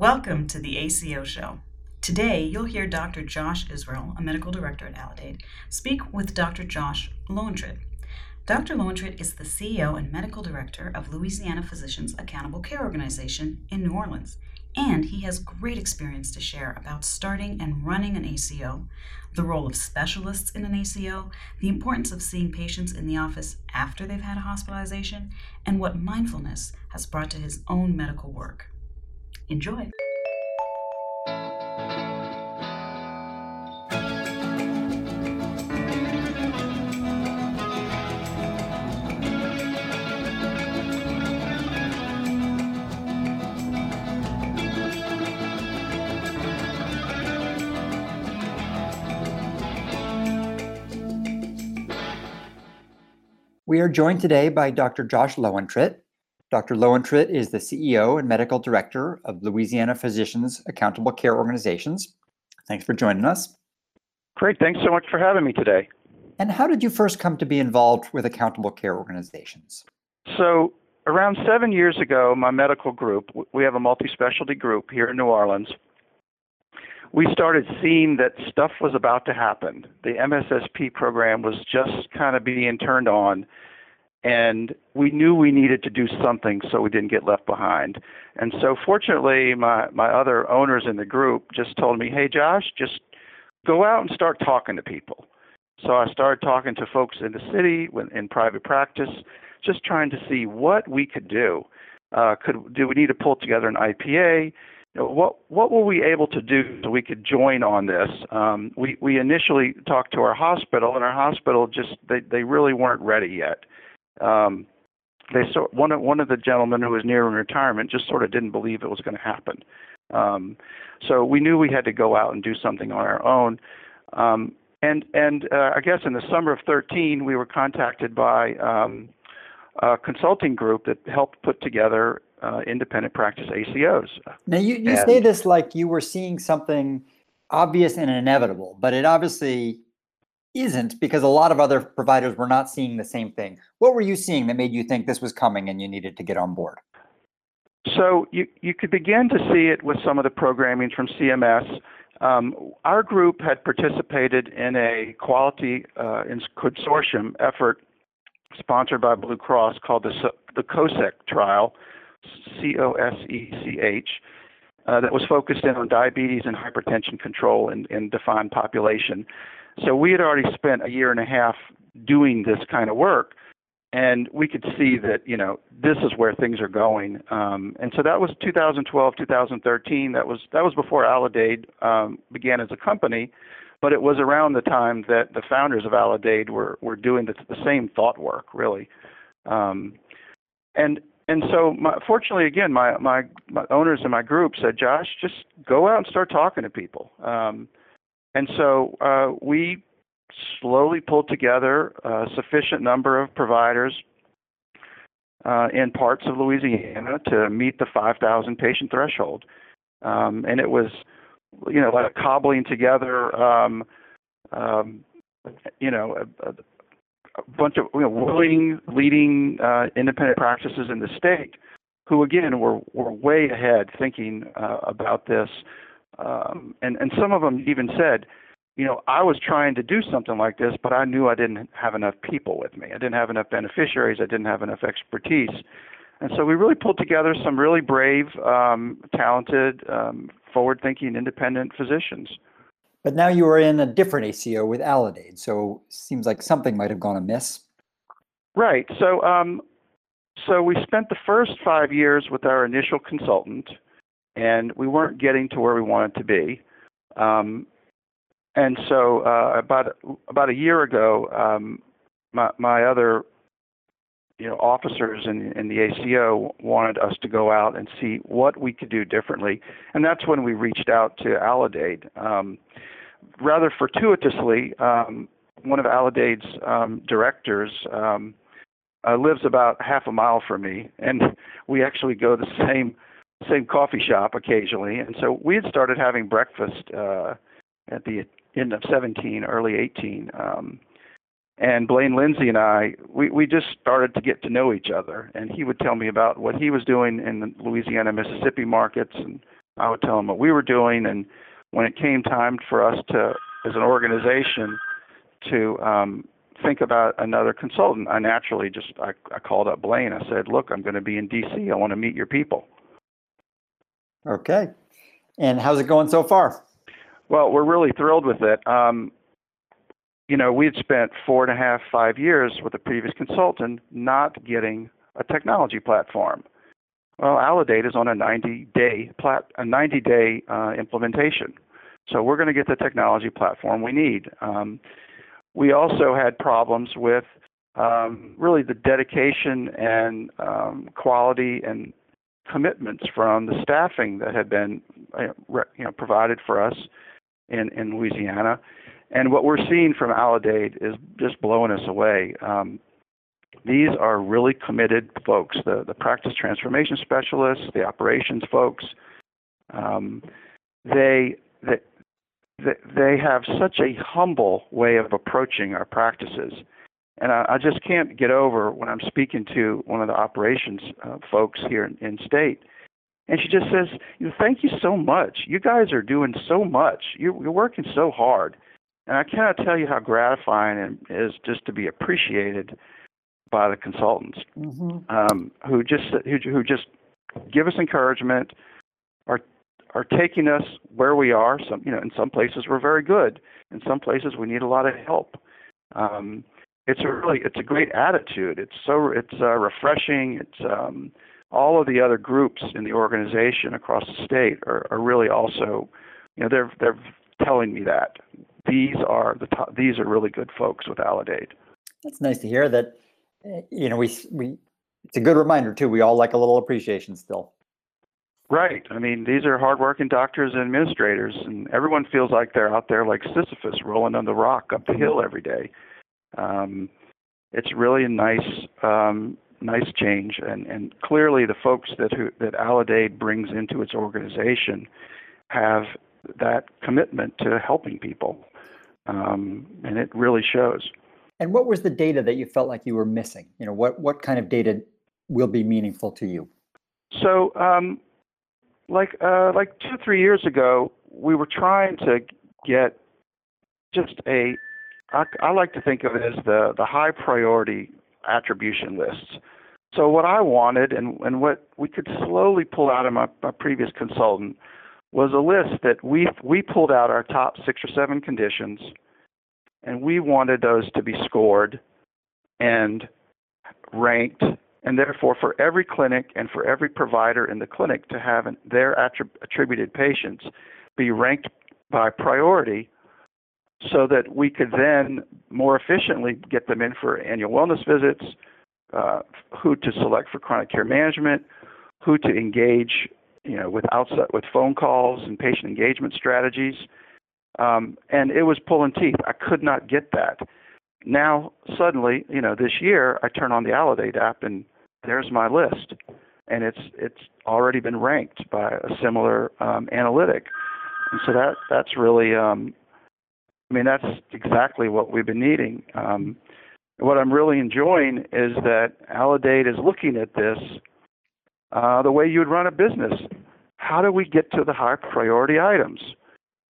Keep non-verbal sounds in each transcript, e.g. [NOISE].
Welcome to the ACO Show. Today, you'll hear Dr. Josh Israel, a medical director at Aledade, speak with Dr. Josh Lowentritt. Dr. Lowentritt is the CEO and medical director of Louisiana Physicians Accountable Care Organization in New Orleans, and he has great experience to share about starting and running an ACO, the role of specialists in an ACO, the importance of seeing patients in the office after they've had a hospitalization, and what mindfulness has brought to his own medical work. Enjoy! We are joined today by Dr. Josh Lowentritt. Dr. Lowentritt is the CEO and medical director of Louisiana Physicians Accountable Care Organizations. Thanks for joining us. Great. Thanks so much for having me today. And how did you first come to be involved with accountable care organizations? So, around seven years ago, my medical group, we have a multi specialty group here in New Orleans, we started seeing that stuff was about to happen. The MSSP program was just kind of being turned on, and we knew we needed to do something so we didn't get left behind. And so, fortunately, my, my other owners in the group just told me, hey, Josh, just go out and start talking to people. So I started talking to folks in the city, in private practice, just trying to see what we could do. Uh, could do we need to pull together an IPA? you know, what what were we able to do so we could join on this? Um, we we initially talked to our hospital, and our hospital just they they really weren't ready yet. Um, they so one of one of the gentlemen who was nearing retirement just sort of didn't believe it was going to happen. Um, so we knew we had to go out and do something on our own. Um, and and uh, I guess in the summer of 13, we were contacted by um, a consulting group that helped put together uh, independent practice ACOs. Now, you, you and, say this like you were seeing something obvious and inevitable, but it obviously isn't because a lot of other providers were not seeing the same thing. What were you seeing that made you think this was coming and you needed to get on board? So you you could begin to see it with some of the programming from CMS. Um, our group had participated in a quality uh, consortium effort sponsored by Blue Cross called the the COSEC trial, C O S E C H, uh, that was focused in on diabetes and hypertension control in, in defined population. So we had already spent a year and a half doing this kind of work, and we could see that you know this is where things are going. Um, and so that was 2012, 2013. That was that was before Aledade um, began as a company, but it was around the time that the founders of Aledade were were doing the, the same thought work, really. Um, and and so my, fortunately again my, my my owners in my group said josh just go out and start talking to people um, and so uh, we slowly pulled together a sufficient number of providers uh, in parts of louisiana to meet the 5000 patient threshold. Um, and it was you know like cobbling together um, um, you know a, a, bunch of you know, willing leading uh, independent practices in the state who again were were way ahead thinking uh, about this um, and and some of them even said you know I was trying to do something like this but I knew I didn't have enough people with me I didn't have enough beneficiaries I didn't have enough expertise and so we really pulled together some really brave um, talented um, forward thinking independent physicians but now you are in a different ACO with Aledade, so seems like something might have gone amiss. Right. So, um, so we spent the first five years with our initial consultant, and we weren't getting to where we wanted to be. Um, and so, uh, about about a year ago, um, my my other you know officers in in the ACO wanted us to go out and see what we could do differently, and that's when we reached out to Aledade. Um, rather fortuitously, um, one of Aledade's um, directors um, uh, lives about half a mile from me, and we actually go the [LAUGHS] same same coffee shop occasionally. And so we had started having breakfast uh, at the end of 17, early 18. Um, and Blaine Lindsay and I, we, we just started to get to know each other. And he would tell me about what he was doing in the Louisiana, Mississippi markets, and I would tell him what we were doing, and when it came time for us to, as an organization, to um, think about another consultant, I naturally just I, I called up Blaine. I said, "Look, I'm going to be in D.C. I want to meet your people." Okay. And how's it going so far? Well, we're really thrilled with it. Um, you know, we had spent four and a half, five years with a previous consultant not getting a technology platform. Well, Aledade is on a 90-day plat- a 90-day uh, implementation, so we're going to get the technology platform we need. Um, we also had problems with um, really the dedication and um, quality and commitments from the staffing that had been you know, provided for us in, in Louisiana. And what we're seeing from Aledade is just blowing us away. Um, these are really committed folks, the, the practice transformation specialists, the operations folks. Um, they, they, they have such a humble way of approaching our practices. And I, I just can't get over when I'm speaking to one of the operations uh, folks here in, in state. And she just says, you know, thank you so much. You guys are doing so much. You're, you're working so hard. And I cannot tell you how gratifying it is just to be appreciated by the consultants mm-hmm. um, who just who, who just give us encouragement, are are taking us where we are. Some you know in some places we're very good, in some places we need a lot of help. Um, it's a really it's a great attitude. It's so it's uh, refreshing. It's um, all of the other groups in the organization across the state are, are really also, you know, they're they're telling me that these are the top, these are really good folks with Aledade. That's nice to hear. That you know we we it's a good reminder too. We all like a little appreciation still. Right. I mean, these are hardworking doctors and administrators, and everyone feels like they're out there like Sisyphus rolling on the rock up the hill every day. Um, it's really a nice, um, nice change, and, and clearly the folks that who, that Aledade brings into its organization have that commitment to helping people, um, and it really shows. And what was the data that you felt like you were missing? You know, what what kind of data will be meaningful to you? So, um, like uh, like two three years ago, we were trying to get just a I, I like to think of it as the, the high priority attribution lists. So what I wanted and, and what we could slowly pull out of my, my previous consultant was a list that we we pulled out our top six or seven conditions and we wanted those to be scored and ranked and therefore for every clinic and for every provider in the clinic to have an, their attrib- attributed patients be ranked by priority so that we could then more efficiently get them in for annual wellness visits, uh, who to select for chronic care management, who to engage, you know, with outside with phone calls and patient engagement strategies. Um, and it was pulling teeth. I could not get that. Now suddenly, you know, this year I turn on the Aledade app and there's my list, and it's it's already been ranked by a similar um, analytic, and so that that's really um, I mean, that's exactly what we've been needing. Um, what I'm really enjoying is that Aledade is looking at this uh, the way you'd run a business. How do we get to the high priority items?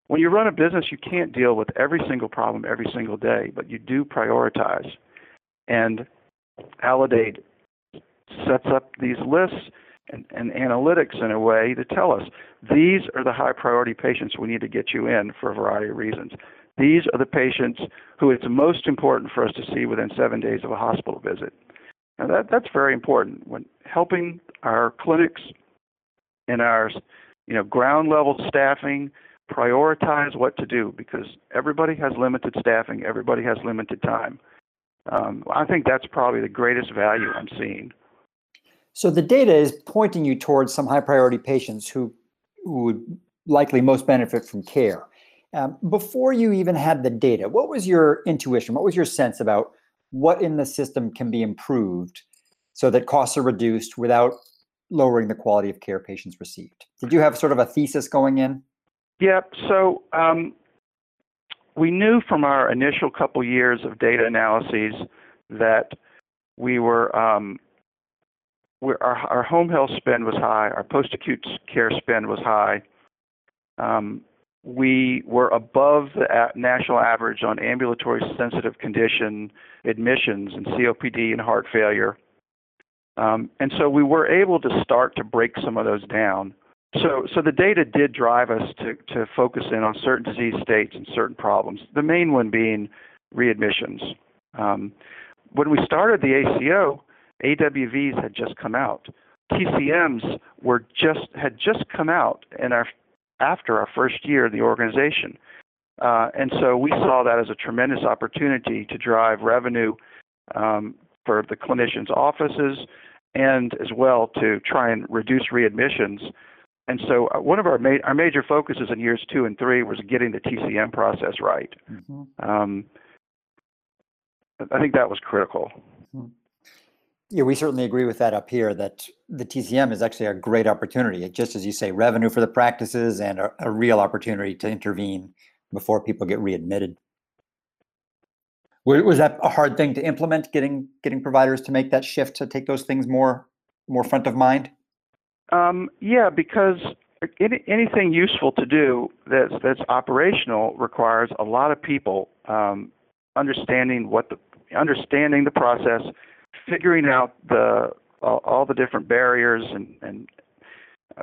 When you run a business, you can't deal with every single problem every single day, but you do prioritize. And Aledade sets up these lists and, and analytics in a way to tell us these are the high priority patients we need to get you in for a variety of reasons. These are the patients who it's most important for us to see within seven days of a hospital visit. Now that, that's very important when helping our clinics and our you know, ground level staffing prioritize what to do because everybody has limited staffing, everybody has limited time. Um, I think that's probably the greatest value I'm seeing. So the data is pointing you towards some high priority patients who, who would likely most benefit from care. Um, before you even had the data, what was your intuition? What was your sense about what in the system can be improved so that costs are reduced without lowering the quality of care patients received? Did you have sort of a thesis going in? Yep. So um, we knew from our initial couple years of data analyses that we were um, our, our home health spend was high, our post-acute care spend was high, um, we were above the national average on ambulatory sensitive condition admissions and COPD and heart failure. Um, and so we were able to start to break some of those down. So, so the data did drive us to, to focus in on certain disease states and certain problems, the main one being readmissions. Um, when we started the ACO, AWVs had just come out. TCMs were just had just come out in our after our first year of the organization. Uh, and so we saw that as a tremendous opportunity to drive revenue um, for the clinicians' offices and as well to try and reduce readmissions. And so uh, one of our, ma- our major focuses in years two and three was getting the TCM process right. Mm-hmm. Um, I think that was critical. Mm-hmm. Yeah, we certainly agree with that up here that the TCM is actually a great opportunity. Just as you say, revenue for the practices and a, a real opportunity to intervene before people get readmitted. Was that a hard thing to implement, getting getting providers to make that shift to take those things more more front of mind? Um, yeah, because any, anything useful to do that's that's operational requires a lot of people um, understanding what the understanding the process, figuring out the all, all the different barriers and and uh,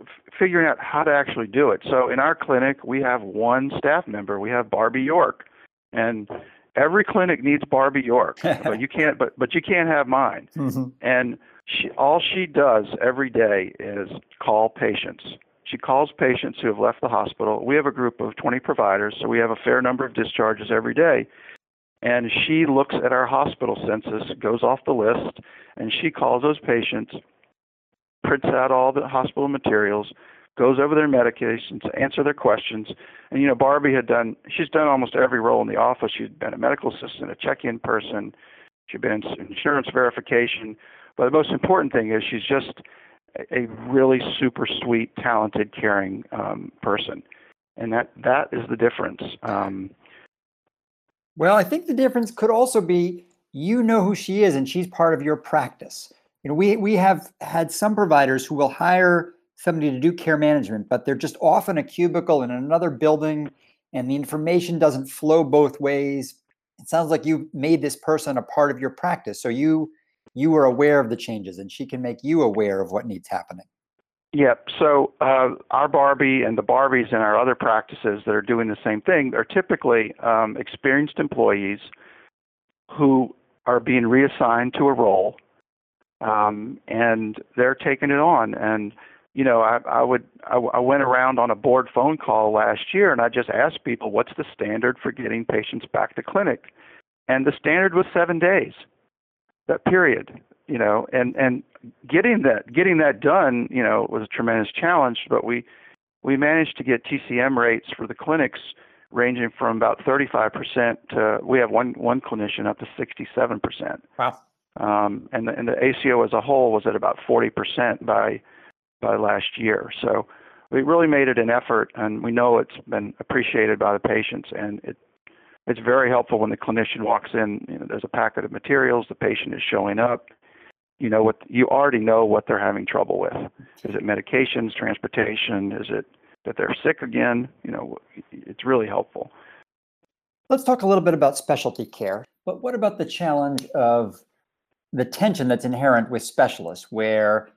f- figuring out how to actually do it. So in our clinic, we have one staff member. We have Barbie York, and every clinic needs Barbie York, [LAUGHS] but you can't. But but you can't have mine. Mm-hmm. And she all she does every day is call patients. She calls patients who have left the hospital. We have a group of 20 providers, so we have a fair number of discharges every day and she looks at our hospital census, goes off the list, and she calls those patients, prints out all the hospital materials, goes over their medications, answer their questions. And you know, Barbie had done she's done almost every role in the office. She'd been a medical assistant, a check-in person, she'd been insurance verification. But the most important thing is she's just a really super sweet, talented, caring um, person, and that that is the difference. Um, well, I think the difference could also be you know who she is and she's part of your practice. You know, we we have had some providers who will hire somebody to do care management, but they're just off in a cubicle in another building and the information doesn't flow both ways. It sounds like you made this person a part of your practice. So you you are aware of the changes and she can make you aware of what needs happening. Yep. So uh, our Barbie and the Barbies in our other practices that are doing the same thing are typically um, experienced employees who are being reassigned to a role, um, and they're taking it on. And you know, I, I would I, I went around on a board phone call last year, and I just asked people, "What's the standard for getting patients back to clinic?" And the standard was seven days. That period you know, and and getting that getting that done, you know, was a tremendous challenge. But we we managed to get TCM rates for the clinics ranging from about 35% to we have one one clinician up to 67%. Wow. Um, and the, and the ACO as a whole was at about 40% by by last year. So we really made it an effort, and we know it's been appreciated by the patients, and it it's very helpful when the clinician walks in. You know, there's a packet of materials, the patient is showing up, you know what you already know what they're having trouble with. Is it medications, transportation? Is it that they're sick again? You know, it's really helpful. Let's talk a little bit about specialty care. But what about the challenge of the tension that's inherent with specialists, where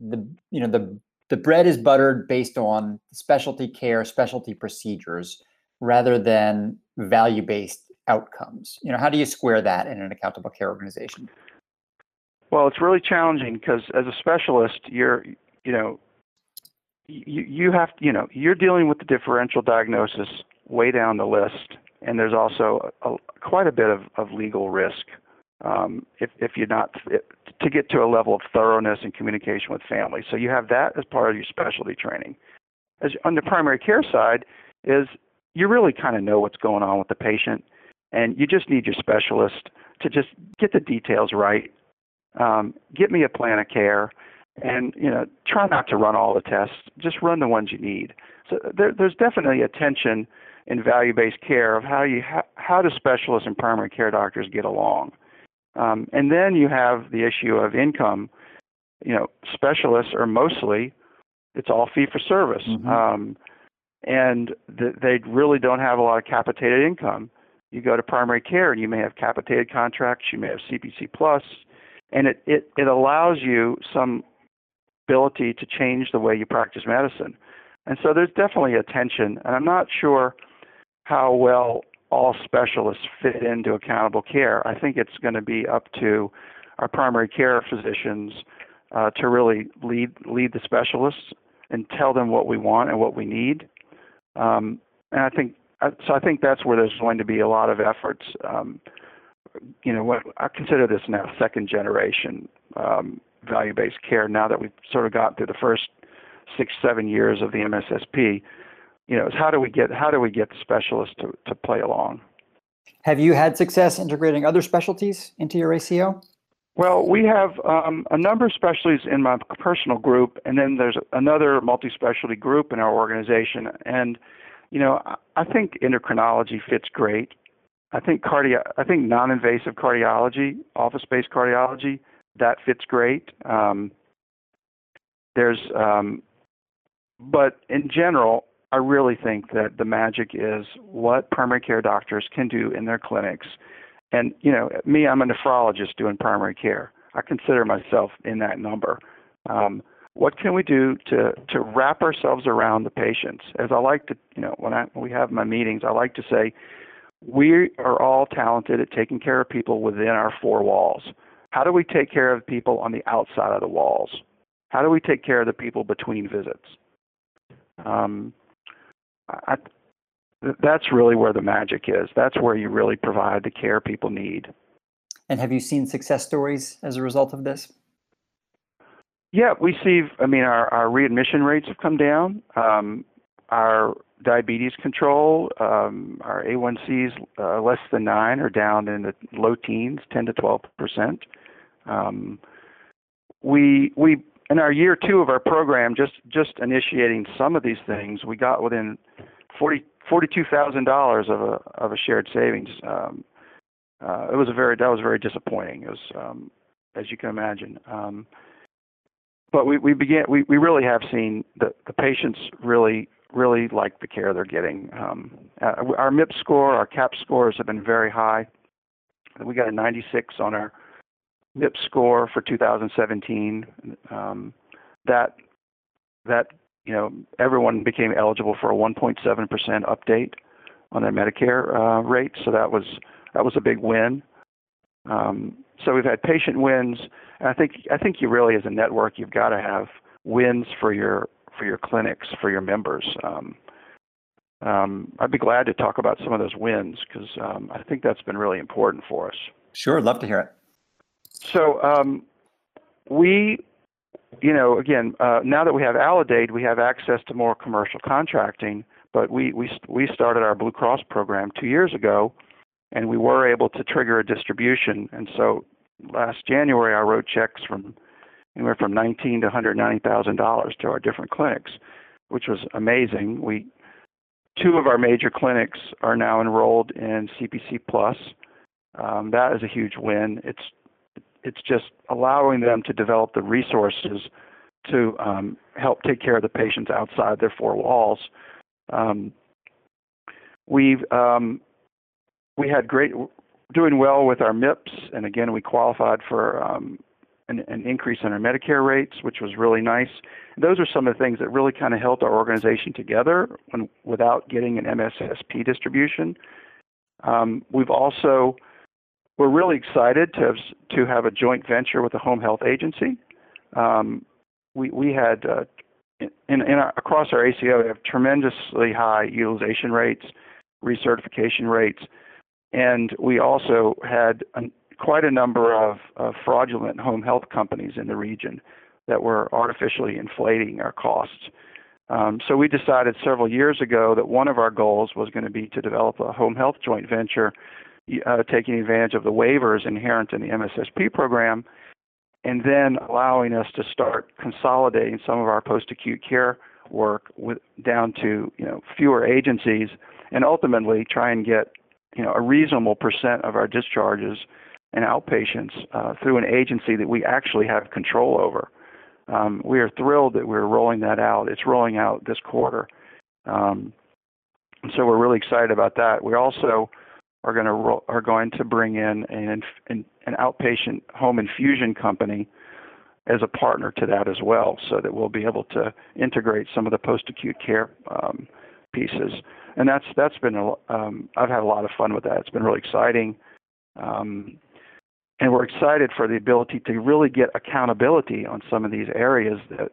the you know the the bread is buttered based on specialty care, specialty procedures, rather than value-based outcomes. You know, how do you square that in an accountable care organization? Well, it's really challenging because as a specialist, you're, you know, you you have you know you're dealing with the differential diagnosis way down the list, and there's also a, quite a bit of, of legal risk um, if if you're not to get to a level of thoroughness and communication with families. So you have that as part of your specialty training. As on the primary care side, is you really kind of know what's going on with the patient, and you just need your specialist to just get the details right um, get me a plan of care, and you know try not to run all the tests. Just run the ones you need. So there, there's definitely a tension in value-based care of how you ha- how do specialists and primary care doctors get along, um, and then you have the issue of income. You know, specialists are mostly it's all fee for service. Mm-hmm. Um, and th- they really don't have a lot of capitated income. You go to primary care and you may have capitated contracts, you may have CPC plus, and it, it, it allows you some ability to change the way you practice medicine. And so there's definitely a tension, and I'm not sure how well all specialists fit into accountable care. I think it's going to be up to our primary care physicians uh, to really lead lead the specialists and tell them what we want and what we need. Um, and I think so. I think that's where there's going to be a lot of efforts. Um, you know, what I consider this now second generation um, value-based care. Now that we've sort of got through the first six, seven years of the MSSP, you know, is how do we get how do we get the specialists to, to play along? Have you had success integrating other specialties into your ACO? Well, we have um, a number of specialties in my personal group, and then there's another multi-specialty group in our organization. And you know, I think endocrinology fits great. I think cardio, I think non-invasive cardiology, office-based cardiology, that fits great. Um, there's, um, but in general, I really think that the magic is what primary care doctors can do in their clinics. And you know, me, I'm a nephrologist doing primary care. I consider myself in that number. Um, what can we do to to wrap ourselves around the patients? As I like to, you know, when I when we have my meetings, I like to say we are all talented at taking care of people within our four walls. How do we take care of people on the outside of the walls? How do we take care of the people between visits? Um, I, that's really where the magic is. That's where you really provide the care people need. And have you seen success stories as a result of this? Yeah, we see. I mean, our, our readmission rates have come down. Um, our diabetes control, um, our A1Cs uh, less than nine are down in the low teens, 10 to 12 percent. Um, we we in our year two of our program, just just initiating some of these things, we got within 40 forty-two thousand dollars of a of a shared savings. Um, uh, it was a very that was very disappointing. It was um, as you can imagine. Um, but we, we began we, we really have seen the, the patients really really like the care they're getting. Um, uh, our MIPS score, our CAHPS scores have been very high. We got a 96 on our MIPS score for 2017. Um, that that you know everyone became eligible for a 1.7% update on their Medicare uh, rate, so that was that was a big win. Um, so we've had patient wins, and I think I think you really, as a network, you've got to have wins for your for your clinics for your members. Um, um, I'd be glad to talk about some of those wins because um, I think that's been really important for us. Sure, love to hear it. So um, we, you know, again, uh, now that we have Aledade, we have access to more commercial contracting. But we we we started our Blue Cross program two years ago, and we were able to trigger a distribution. And so last January, I wrote checks from anywhere from nineteen to hundred ninety thousand dollars to our different clinics, which was amazing. We two of our major clinics are now enrolled in CPC Plus. Um, that is a huge win. It's it's just allowing them to develop the resources to um, help take care of the patients outside their four walls. Um, we've um, we had great doing well with our MIPS, and again we qualified for um, an, an, increase in our Medicare rates, which was really nice. Those are some of the things that really kind of held our organization together when, without getting an MSSP distribution. Um, we've also we're really excited to have, to have a joint venture with the home health agency. Um, we we had uh, in, in our, across our ACO we have tremendously high utilization rates, recertification rates and we also had an, quite a number of, of fraudulent home health companies in the region that were artificially inflating our costs. Um, so we decided several years ago that one of our goals was going to be to develop a home health joint venture, uh, taking advantage of the waivers inherent in the MSSP program, and then allowing us to start consolidating some of our post-acute care work with, down to you know fewer agencies, and ultimately try and get you know, a reasonable percent of our discharges and outpatients uh, through an agency that we actually have control over. Um, we are thrilled that we're rolling that out. It's rolling out this quarter, Um, and so we're really excited about that. We also are going to are going to bring in an, an, an outpatient home infusion company as a partner to that as well, so that we'll be able to integrate some of the post-acute care um, pieces. And that's that's been a, um, I've had a lot of fun with that. It's been really exciting, um, and we're excited for the ability to really get accountability on some of these areas that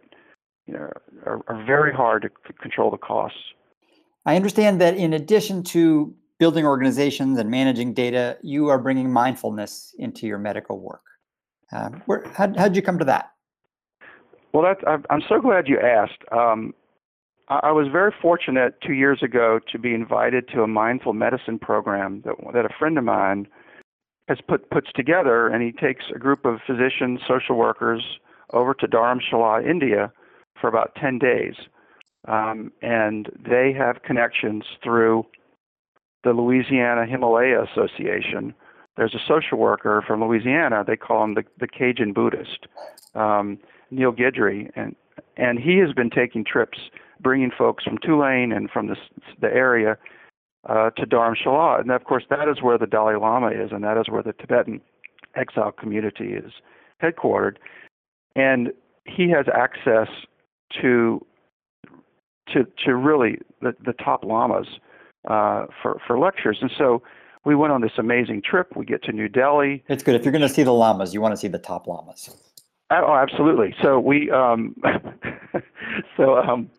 you know are, are very hard to c- control the costs. I understand that in addition to building organizations and managing data, you are bringing mindfulness into your medical work. Um, where, how, how'd you come to that? Well, that's, I'm so glad you asked. Um, I was very fortunate two years ago to be invited to a mindful medicine program that, that a friend of mine has put puts together, and he takes a group of physicians, social workers over to Dharamshala, India, for about 10 days, um, and they have connections through the Louisiana Himalaya Association. There's a social worker from Louisiana. They call him the, the Cajun Buddhist, um, Neil Guidry, and and he has been taking trips, bringing folks from Tulane and from the the area uh, to Dharamshala, and of course that is where the Dalai Lama is, and that is where the Tibetan exile community is headquartered, and he has access to to to really the, the top lamas uh, for for lectures, and so we went on this amazing trip. We get to New Delhi. It's good if you're going to see the lamas, you want to see the top lamas. Oh, absolutely. So we um, [LAUGHS] so um,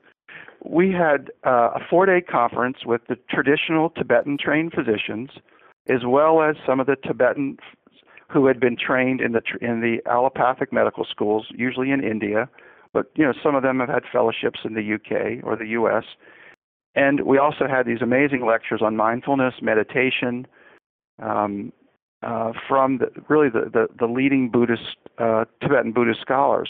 we had uh, a four-day conference with the traditional Tibetan trained physicians, as well as some of the Tibetan who had been trained in the in the allopathic medical schools, usually in India, but you know some of them have had fellowships in the UK or the US. And we also had these amazing lectures on mindfulness, meditation, um, uh, from the, really the, the, the, leading Buddhist, uh, Tibetan Buddhist scholars.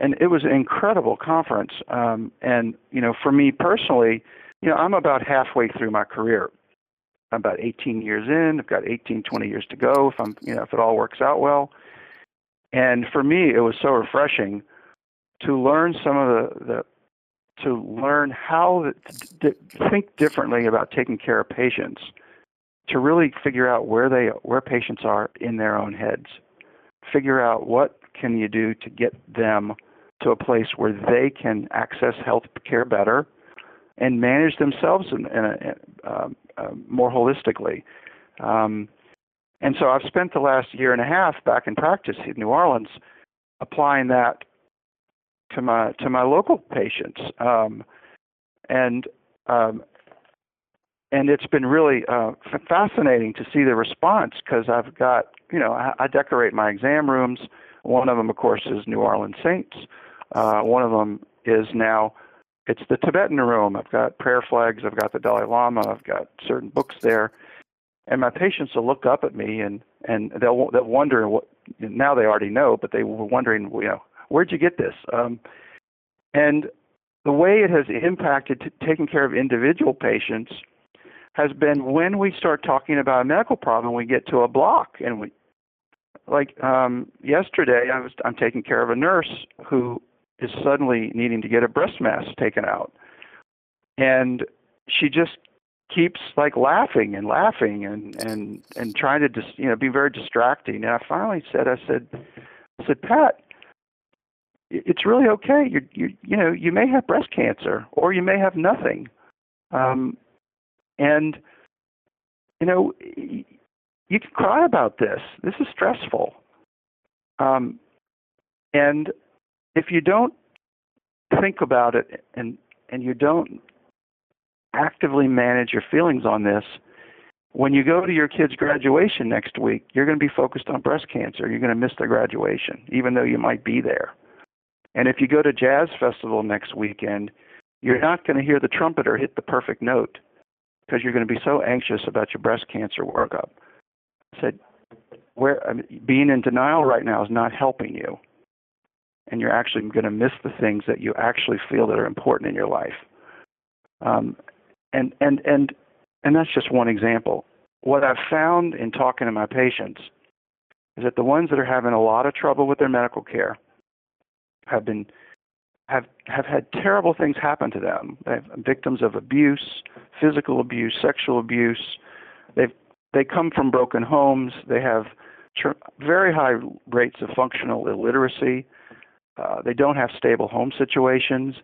And it was an incredible conference. Um, and, you know, for me personally, you know, I'm about halfway through my career. I'm about 18 years in. I've got 18, 20 years to go if I'm, you know, if it all works out well. And for me, it was so refreshing to learn some of the, the to learn how to think differently about taking care of patients to really figure out where they where patients are in their own heads figure out what can you do to get them to a place where they can access health care better and manage themselves in, in a, um, uh, more holistically um, and so I've spent the last year and a half back in practice in New Orleans applying that to my to my local patients, um, and um, and it's been really uh, fascinating to see the response because I've got you know I, I decorate my exam rooms. One of them, of course, is New Orleans Saints. Uh, one of them is now it's the Tibetan room. I've got prayer flags. I've got the Dalai Lama. I've got certain books there, and my patients will look up at me and and they'll they'll wonder what. Now they already know, but they were wondering, you know, where'd you get this? Um, and the way it has impacted t- taking care of individual patients has been when we start talking about a medical problem, we get to a block, and we, like um, yesterday, I was I'm taking care of a nurse who is suddenly needing to get a breast mass taken out, and she just keeps like laughing and laughing and and and trying to just you know be very distracting. And I finally said, I said, I said, Pat, it's really okay. You you you know you may have breast cancer or you may have nothing, um, and you know you can cry about this. This is stressful, um, and if you don't think about it and and you don't actively manage your feelings on this, when you go to your kid's graduation next week, you're going to be focused on breast cancer. You're going to miss the graduation, even though you might be there. And if you go to Jazz Festival next weekend, you're not going to hear the trumpeter hit the perfect note because you're going to be so anxious about your breast cancer workup. Said, where I mean, being in denial right now is not helping you. And you're actually going to miss the things that you actually feel that are important in your life. Um, and and and and that's just one example. What I've found in talking to my patients is that the ones that are having a lot of trouble with their medical care have been have have had terrible things happen to them. They're victims of abuse, physical abuse, sexual abuse. They've they come from broken homes. They have tr- very high rates of functional illiteracy. Uh, they don't have stable home situations.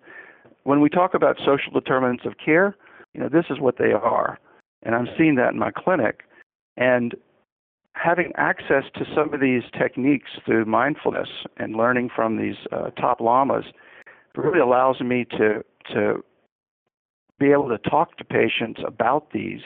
When we talk about social determinants of care, you know this is what they are, and I'm seeing that in my clinic. And having access to some of these techniques through mindfulness and learning from these uh, top lamas really allows me to to be able to talk to patients about these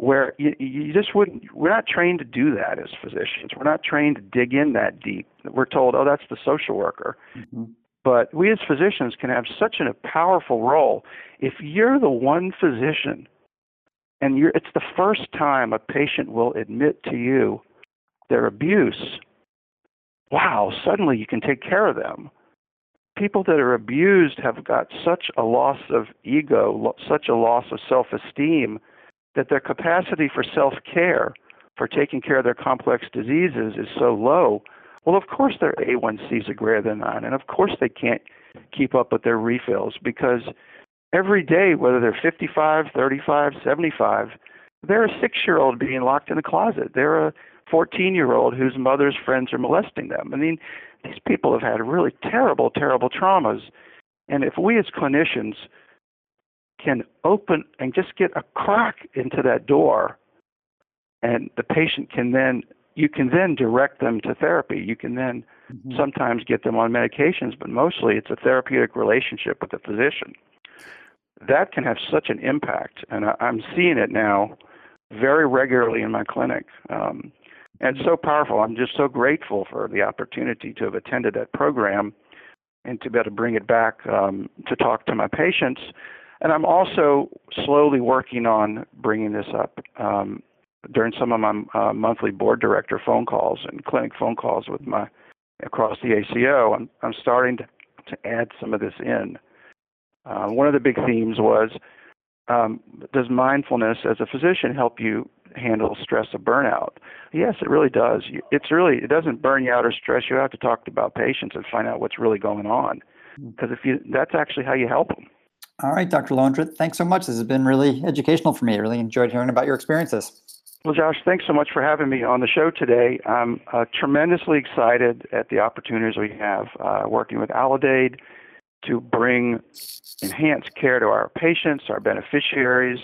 where you, you just wouldn't we're not trained to do that as physicians. We're not trained to dig in that deep. We're told oh that's the social worker. Mm-hmm. but we as physicians can have such an, a powerful role. If you're the one physician and you're it's the first time a patient will admit to you their abuse wow suddenly you can take care of them. People that are abused have got such a loss of ego such a loss of self-esteem that their capacity for self-care for taking care of their complex diseases is so low well of course their a1cs are greater than 9 and of course they can't keep up with their refills because every day whether they're 55 35 75 they're a six year old being locked in a closet. They're a 14 year old whose mother's friends are molesting them. I mean these people have had really terrible terrible traumas. And if we as clinicians can open and just get a crack into that door and the patient can then you can then direct them to therapy. You can then Mhm. sometimes get them on medications but mostly it's a therapeutic relationship with the physician. That can have such an impact and I, i'm seeing it now very regularly in my clinic um, and it's so powerful. I'm just so grateful for the opportunity to have attended that program and to be able to bring it back um, to talk to my patients and I'm also slowly working on bringing this up um, during some of my uh, monthly board director phone calls and clinic phone calls with my across the ACO. I'm I'm starting to, to add some of this in. Uh, one of the big themes was um, does mindfulness as a physician help you handle stress of burnout? Yes, it really does. It's really it doesn't burn you out or stress you out to talk about patients and find out what's really going on. Because if you that's actually how you help them. All right, Dr. Lowentritt, thanks so much. This has been really educational for me. I really enjoyed hearing about your experiences. Well, Josh, thanks so much for having me on the show today. I'm uh, tremendously excited at the opportunities we have uh, working with Aledade to bring enhanced care to our patients, our beneficiaries,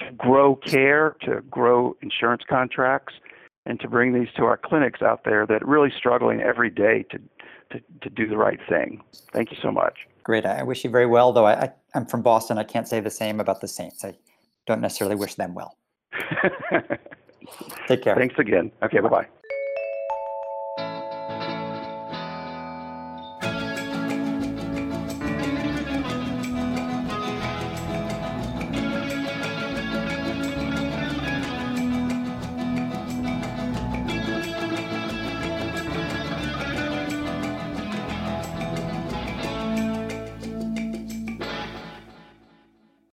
to grow care, to grow insurance contracts, and to bring these to our clinics out there that are really struggling every day to, to, to do the right thing. Thank you so much. Great. I wish you very well, though I, I, I'm from Boston. I can't say the same about the Saints. I don't necessarily wish them well. [LAUGHS] Take care. Thanks again. Okay, bye bye.